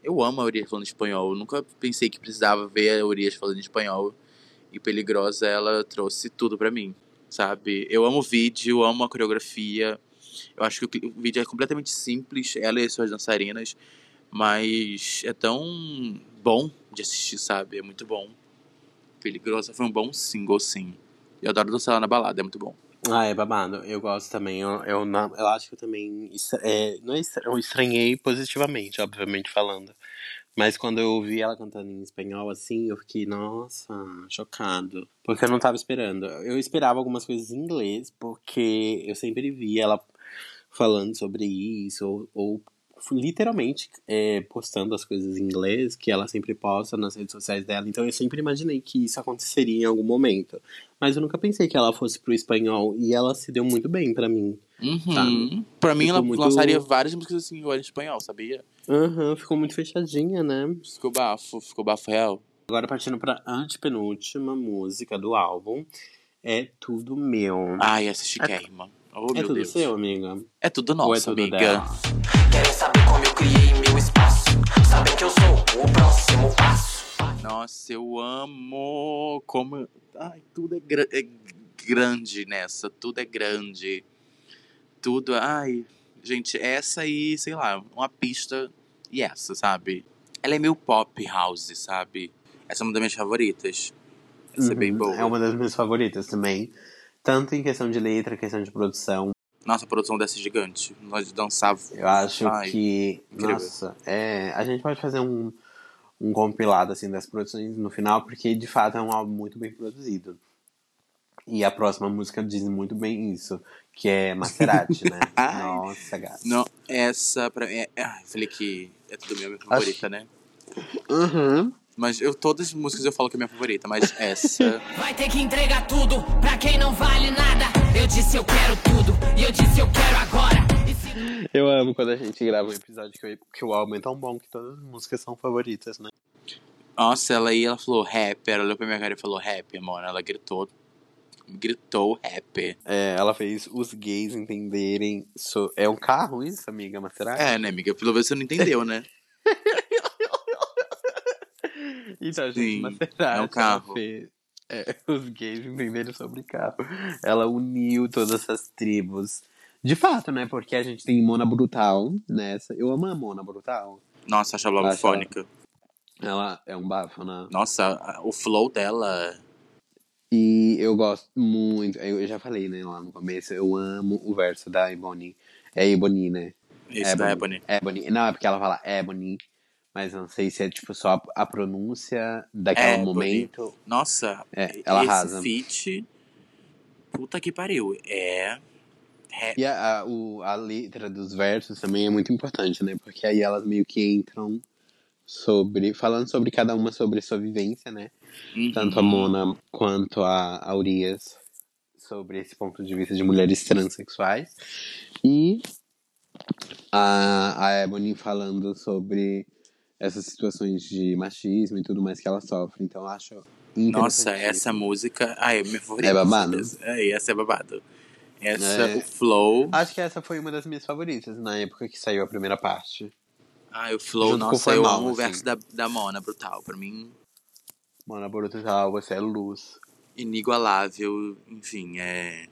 Eu amo a Urias falando espanhol. Eu nunca pensei que precisava ver a Urias falando espanhol. E Peligrosa, ela trouxe tudo pra mim, sabe? Eu amo o vídeo, eu amo a coreografia. Eu acho que o vídeo é completamente simples, ela e as suas dançarinas. Mas é tão bom de assistir, sabe? É muito bom. Peligrosa foi um bom single, sim. Eu adoro dançar na balada, é muito bom.
Ah, é babado. Eu gosto também. Eu, eu, eu acho que eu também. É, não é eu estranhei positivamente, obviamente falando. Mas quando eu ouvi ela cantando em espanhol assim, eu fiquei, nossa, chocado. Porque eu não tava esperando. Eu esperava algumas coisas em inglês, porque eu sempre vi ela falando sobre isso, ou, ou literalmente é, postando as coisas em inglês que ela sempre posta nas redes sociais dela. Então eu sempre imaginei que isso aconteceria em algum momento. Mas eu nunca pensei que ela fosse pro espanhol e ela se deu muito bem pra mim.
Uhum. Pra mim,
Ficou
ela
muito-
lançaria várias músicas assim, em espanhol, sabia?
Aham, ficou muito fechadinha, né?
Ficou bafo, ficou bafo real.
Agora partindo pra antepenúltima música do álbum, é Tudo Meu.
Ai, essa é chiquérrima. Oh,
é
meu
tudo
Deus.
seu, amiga?
É tudo
é
nosso,
tudo
amiga.
dela?
Querem saber como eu criei meu espaço? Sabem que eu sou o próximo passo.
Nossa, eu amo como. Ai, tudo é, gra- é grande nessa. Tudo é grande. Tudo. Ai, gente, essa aí, sei lá, uma pista e essa, sabe? Ela é meio pop house, sabe? Essa é uma das minhas favoritas. Essa é bem
Uhum,
boa.
É uma das minhas favoritas também. Tanto em questão de letra, questão de produção.
Nossa, a produção dessa é gigante. Nós dançava.
Eu acho
Ai,
que.
incrível.
Nossa, é, a gente pode fazer um, um compilado assim, das produções no final, porque de fato é um álbum muito bem produzido. E a próxima música diz muito bem isso, que é Maserati, né? <laughs> Nossa, gato.
Não, essa pra mim. É, ah, eu falei que é tudo meu, minha favorita, né?
Uhum.
Mas eu, todas as músicas eu falo que é minha favorita, mas <laughs> essa.
Vai ter que entregar tudo pra quem não vale nada. Eu disse eu quero tudo e eu disse eu quero agora. E se
Eu amo quando a gente grava um episódio que, o- que o álbum é tão bom que todas as músicas são favoritas, né?
Nossa, ela aí, ela falou rap. Ela olhou pra minha cara e falou rap, mano. Ela gritou. Gritou rap.
É, ela fez os gays entenderem. so- É um carro isso, amiga? Maserati?
É, né, amiga? Pelo menos você não entendeu, né? <laughs>
Então,
Sim,
gente, Maserati.
é um carro.
fez- é, <laughs> os gays entenderam sobre carro. Ela uniu todas essas tribos. De fato, né? Porque a gente tem Mona Brutal nessa. Eu amo a Mona Brutal.
Nossa, acho ela fônica.
Ela é um bafo, né?
Nossa, o flow dela.
E eu gosto muito. Eu já falei, né, lá no começo. Eu amo o verso da Ebony. É Ebony, né?
Esse da Ebony.
Ebony. Não, é porque ela fala Ebony. Mas não sei se é tipo só a, a pronúncia daquele
Ebony.
momento.
Nossa,
É, ela
esse
arrasa.
feat. Puta que pariu. É. é-
E a, a, o, a letra dos versos também é muito importante, né? Porque aí elas meio que entram sobre. falando sobre cada uma sobre sua vivência, né?
Uhum.
Tanto a Mona quanto a, a Urias sobre esse ponto de vista de mulheres transexuais. E a, a Ebony falando sobre essas situações de machismo e tudo mais que ela sofre. Então eu acho.
Nossa, essa música. Ai, é minha favorita.
É babado?
É, essa é babado. Essa,
É.
o flow.
Acho que essa foi uma das minhas favoritas na época que saiu a primeira parte.
Ai, o flow,
junto o
nossa, eu
formal,
amo o
assim.
verso da, da Mona, brutal. Pra mim,
Mona Brutal, você é luz.
inigualável. Enfim, é.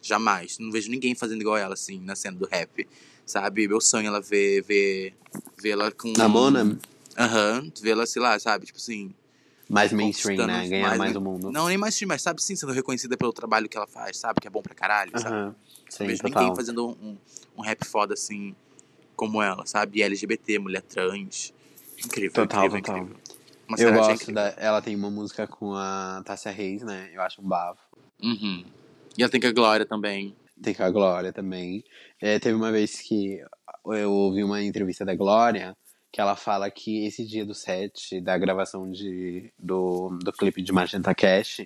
Jamais. Não vejo ninguém fazendo igual ela, assim, na cena do rap. Sabe? Meu sonho é ela ver. ver, ver ela com.
A Mona,
Aham. Ver ela, sei lá, sabe? Tipo assim.
Mais mainstream, né? Ganhar mais,
né?
o mundo.
Não, nem mainstream, mas sabe sim, sendo reconhecida pelo trabalho que ela faz, sabe? Que é bom pra caralho, sabe?
Sim,
vejo
total.
ninguém fazendo um, um rap foda assim como ela, sabe? LGBT, mulher trans. Incrível,
Total,
incrível,
total.
incrível. Uma
Eu gosto
incrível.
da. Ela tem uma música com a Tássia Reis, né? Eu acho um bafo.
Uhum. E ela tem com a Glória também.
Tem com a Glória também. É, teve uma vez que eu ouvi uma entrevista da Glória que ela fala que esse dia do set, da gravação de, do, do clipe de Magenta Cash,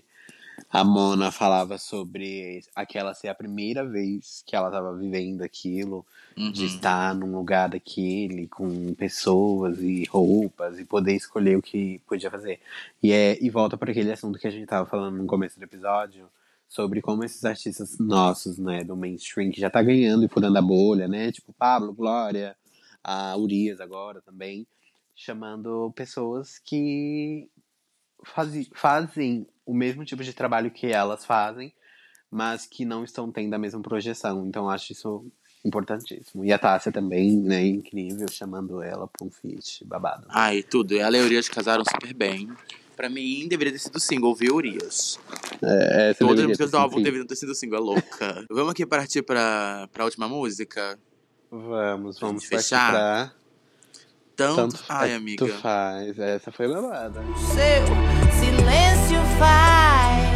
a Mona falava sobre aquela ser a primeira vez que ela estava vivendo aquilo,
Uhum.
de estar num lugar daquele, com pessoas e roupas, e poder escolher o que podia fazer. E, é, e volta para aquele assunto que a gente estava falando no começo do episódio, sobre como esses artistas nossos, né, do mainstream, que já tá ganhando e furando a bolha, né, tipo Pablo, Glória, a Urias agora também, chamando pessoas que fazi- fazem o mesmo tipo de trabalho que elas fazem, mas que não estão tendo a mesma projeção. Então acho isso importantíssimo. E a Tássia também, né, incrível, chamando ela pra um feat babado.
Ai, tudo. Ela e a Urias casaram super bem. Pra mim, deveria ter sido single, viu, Urias?
É, essa
Todas as
deveria
músicas
ter
do álbum
sido-
deveriam ter sido single, é louca. <laughs> Vamos aqui partir pra, pra última música?
Vamos, vamos
fechar?
pra...
Tanto. Ai,
é,
amiga.
Tu faz. Essa foi babada.
Seu silêncio faz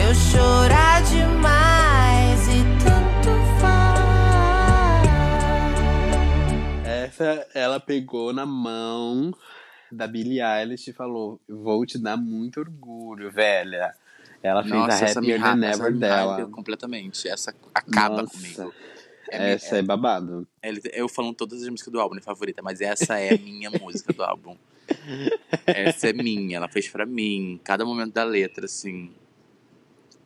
eu chorar demais e tanto faz.
Essa ela pegou na mão da Billie Eilish falou: Vou te dar muito orgulho, velha. Ela fez
Nossa,
a
essa
Happier Than
ra- essa
Ever
me
dela.
completamente. Essa acaba
Nossa,
comigo. É minha-
Essa é babado.
é- eu falando todas as músicas do álbum, minha favorita, mas essa é a minha <laughs> música do álbum. Essa é minha, ela fez pra mim. Cada momento da letra, assim.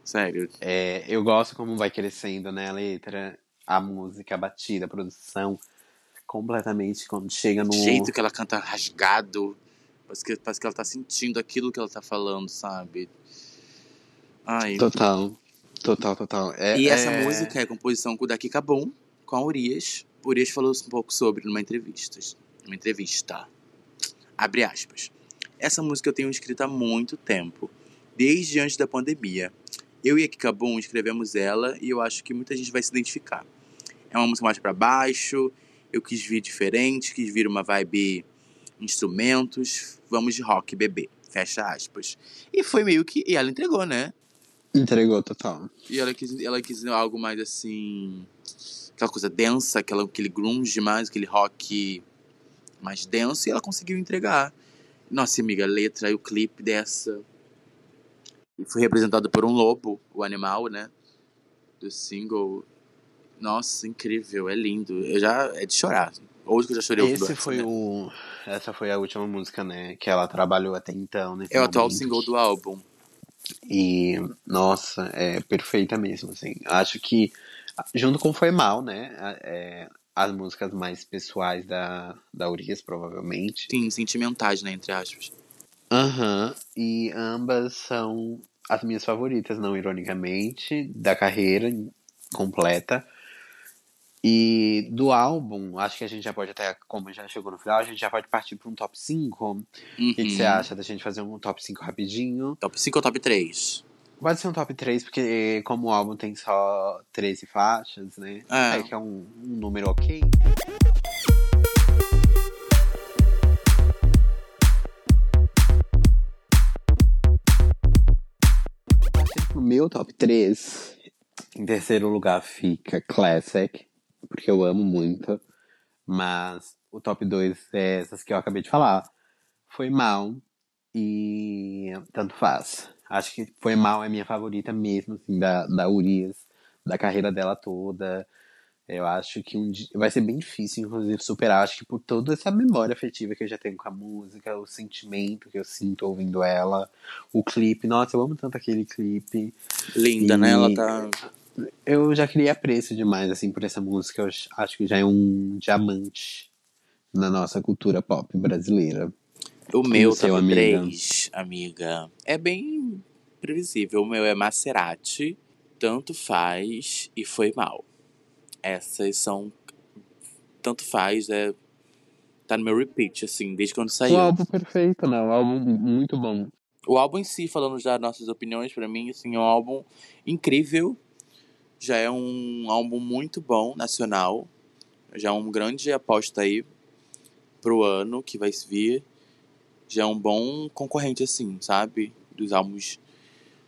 Sério.
É, eu gosto como vai crescendo, né? A letra, a música, a batida, a produção. Completamente quando chega no.
O jeito que ela canta rasgado. Parece que, parece que ela tá sentindo aquilo que ela tá falando, sabe? Ai.
Total. Total, total. É,
E essa
é-
música é composição com o Daqui Cabum, com a Urias. Urias falou um pouco sobre numa entrevista. Numa entrevista. Abre aspas. Essa música eu tenho escrita há muito tempo, desde antes da pandemia. Eu e a Kikabum escrevemos ela e eu acho que muita gente vai se identificar. É uma música mais pra baixo, eu quis vir diferente, quis vir uma vibe instrumentos, vamos de rock, bebê. Fecha aspas. E foi meio que. E ela entregou, né?
Entregou total.
E ela quis, ela quis algo mais assim. Aquela coisa densa, aquela, aquele grunge mais, aquele rock mais denso, e ela conseguiu entregar. Nossa, amiga, a letra e o clipe dessa. E foi representado por um lobo, o animal, né? Do single. Nossa, incrível, é lindo. Eu já. É de chorar. Hoje que eu já chorei
Esse
essa,
foi
né?
o. Essa foi a última música, né? Que ela trabalhou até então, né?
É o atual single do álbum.
E, nossa, é perfeita mesmo, assim. Acho que, junto com Foi Mal, né? É, as músicas mais pessoais da, da Urias, provavelmente.
Sim, sentimentais, né? Entre aspas.
Aham. E ambas são as minhas favoritas, não ironicamente, da carreira completa. E do álbum, acho que a gente já pode até, como já chegou no final, a gente já pode partir para um top 5. O que, que você
Uhum.
acha da gente fazer um top 5 rapidinho?
Top 5 ou top 3?
Pode ser um top 3, porque como o álbum tem só 13 faixas, né?
É.
É, que é um, um número ok. Meu top 3, em terceiro lugar fica Classic, porque eu amo muito. Mas o top 2 é essas que eu acabei de falar. Foi mal e tanto faz. Acho que foi mal é minha favorita mesmo, assim, da, da Urias, da carreira dela toda. Eu acho que um dia, vai ser bem difícil, inclusive, superar. Acho que por toda essa memória afetiva que eu já tenho com a música, o sentimento que eu sinto ouvindo ela, o clipe. Nossa, eu amo tanto aquele clipe.
Linda, né?
E-
Ela tá.
Eu já queria apreço demais, assim, por essa música. Eu acho que já é um diamante na nossa cultura pop brasileira.
O meu
o seu,
top
amiga?
3, amiga, é bem previsível. O meu é Maserati, Tanto Faz e Foi Mal. Essas são. Tanto faz, é. Tá no meu repeat, assim, desde quando
O
saiu.
álbum perfeito, né? O álbum muito bom.
O álbum em si, falando já das nossas opiniões, pra mim, assim, é um álbum incrível. Já é um álbum muito bom, nacional. Já é um grande aposta aí pro ano que vai vir. Já é um bom concorrente, assim, sabe? Dos álbuns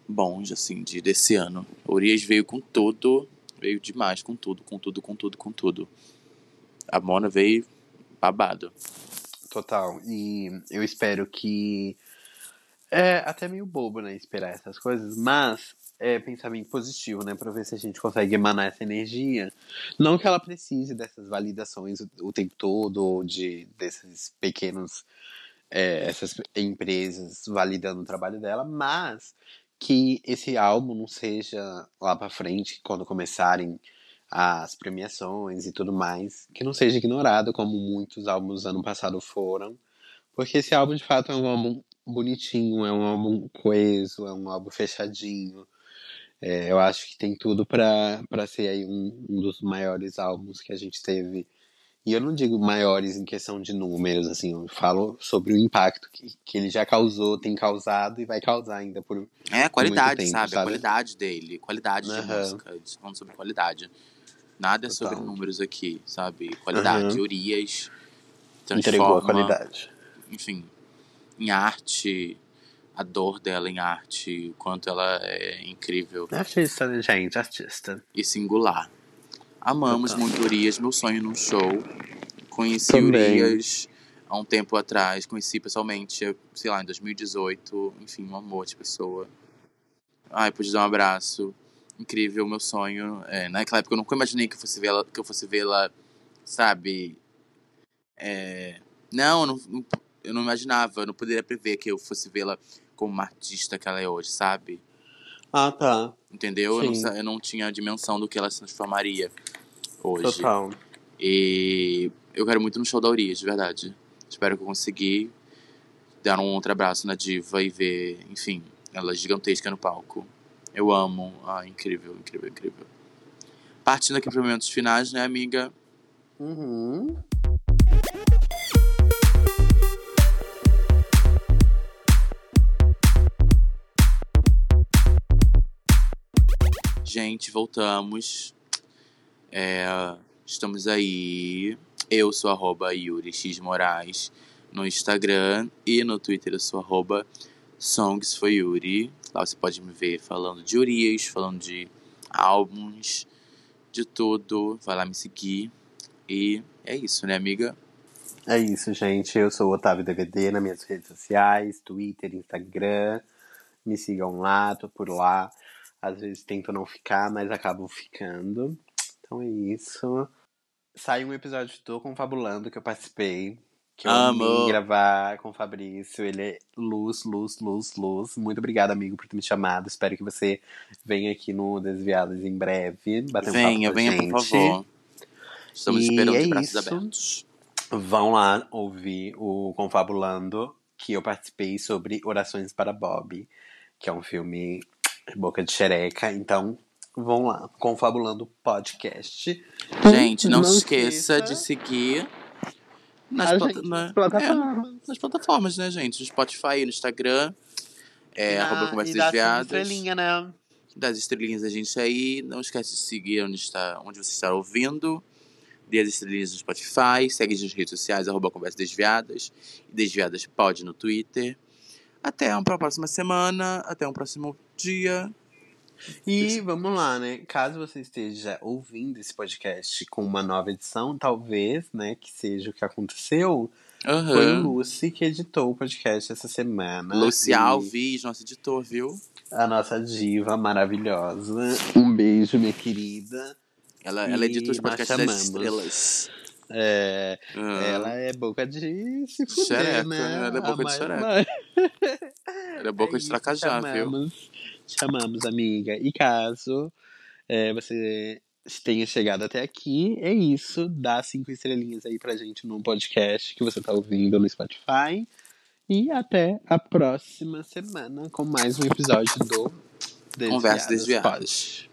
bons, assim, de, desse ano. Urias veio com tudo, veio demais com tudo, com tudo, com tudo, com tudo. A Mona veio babado.
Total. E eu espero que. É até meio bobo, né? Esperar essas coisas, mas é pensamento positivo, né? Pra ver se a gente consegue emanar essa energia. Não que ela precise dessas validações o, o tempo todo, ou de desses pequenos. é, essas empresas validando o trabalho dela, mas que esse álbum não seja lá pra frente, quando começarem as premiações e tudo mais, que não seja ignorado como muitos álbuns ano passado foram, porque esse álbum de fato é um álbum bonitinho, é um álbum coeso, é um álbum fechadinho. É, eu acho que tem tudo pra ser aí um, um dos maiores álbuns que a gente teve. E eu não digo maiores em questão de números, assim, eu falo sobre o impacto que, que ele já causou, tem causado e vai causar ainda por
É, a qualidade,
tempo,
sabe? A
sabe?
qualidade dele, qualidade de
Aham.
música. Falando sobre qualidade. Nada é sobre
Total.
números aqui, sabe? Qualidade.
Aham.
Urias
entregou a
transforma,
qualidade.
enfim, em arte, a dor dela em arte, o quanto ela é incrível
Artista, né, gente? Artista.
e singular. Amamos muito Urias, meu sonho num show. Conheci
Também.
Urias há um tempo atrás, conheci pessoalmente, sei lá, em 2018. Enfim, um amor de pessoa. Ai, pude dar um abraço. Incrível, meu sonho. É, naquela época eu nunca imaginei que eu fosse vê-la, que eu fosse vê-la, sabe? É, não, eu não, não- eu não imaginava, eu não poderia prever que eu fosse vê-la como uma artista que ela é hoje, sabe?
Ah, tá.
Entendeu? Eu não, eu não tinha a dimensão do que ela se transformaria hoje.
Total.
E eu quero muito no show da Urias, de verdade. Espero que eu consiga dar um outro abraço na diva e ver, enfim, ela gigantesca no palco. Eu amo. Ah, incrível, incrível, incrível. Partindo aqui para momentos finais, né, amiga?
Uhum.
Gente, voltamos. É, estamos aí. Eu sou arroba Yuri X Moraes no Instagram e no Twitter eu sou arroba Songs for Yuri. Lá você pode me ver falando de Urias, falando de álbuns, de tudo. Vai lá me seguir. E é isso, né, amiga?
É isso, gente. Eu sou o Otávio DVD nas minhas redes sociais, Twitter, Instagram. Me sigam lá, tô por lá. Às vezes tento não ficar, mas acabo ficando. Então é isso. Sai um episódio do Confabulando que eu participei. Que eu
Amo.
amei gravar com o Fabrício. Ele é luz, luz, luz, luz. Muito obrigada, amigo, por ter me chamado. Espero que você venha aqui no Desviados em breve. Bater um
venha,
papo a
venha, por
gente.
favor. Estamos
E
esperando
é
de braços
isso.
abertos.
Vão lá ouvir o Confabulando, que eu participei sobre Orações para Bob, que é um filme boca de xereca. Então, vão lá, Confabulando Podcast.
Gente, não,
Não
se esqueça,
esqueça
de seguir nas, plata- na-
nas plataformas.
é, nas plataformas, né, gente? No Spotify, no Instagram, é,
Na-
arroba Conversas Desviadas.
estrelinha, né?
Das estrelinhas da gente aí. Não esquece de seguir onde, está, onde você está ouvindo. Dê as estrelinhas no Spotify. Segue nas redes sociais, arroba Conversas Desviadas. E Desviadas pode no Twitter. Até uma próxima semana. Até um próximo dia.
E vamos lá, né? Caso você esteja ouvindo esse podcast com uma nova edição, talvez, né, que seja o que aconteceu, foi o. Lucy que editou o podcast essa semana.
Luci
E-
Alves, nosso editor, viu?
a nossa diva maravilhosa. Um beijo, minha querida.
Ela, ela editou os podcasts das estrelas.
É,
Ah,
Ela é boca de se fuder,
Xereca,
né?
Ela é boca
A
de
mais-
xereca. Ela é boca <laughs>
É
de tracajá, viu?
Chamamos, Chamamos, amiga. E caso é, você tenha chegado até aqui, é isso. Dá cinco estrelinhas aí pra gente no podcast que você tá ouvindo no Spotify. E até a próxima semana com mais um episódio do Desviadas
Desviadas.
Pod.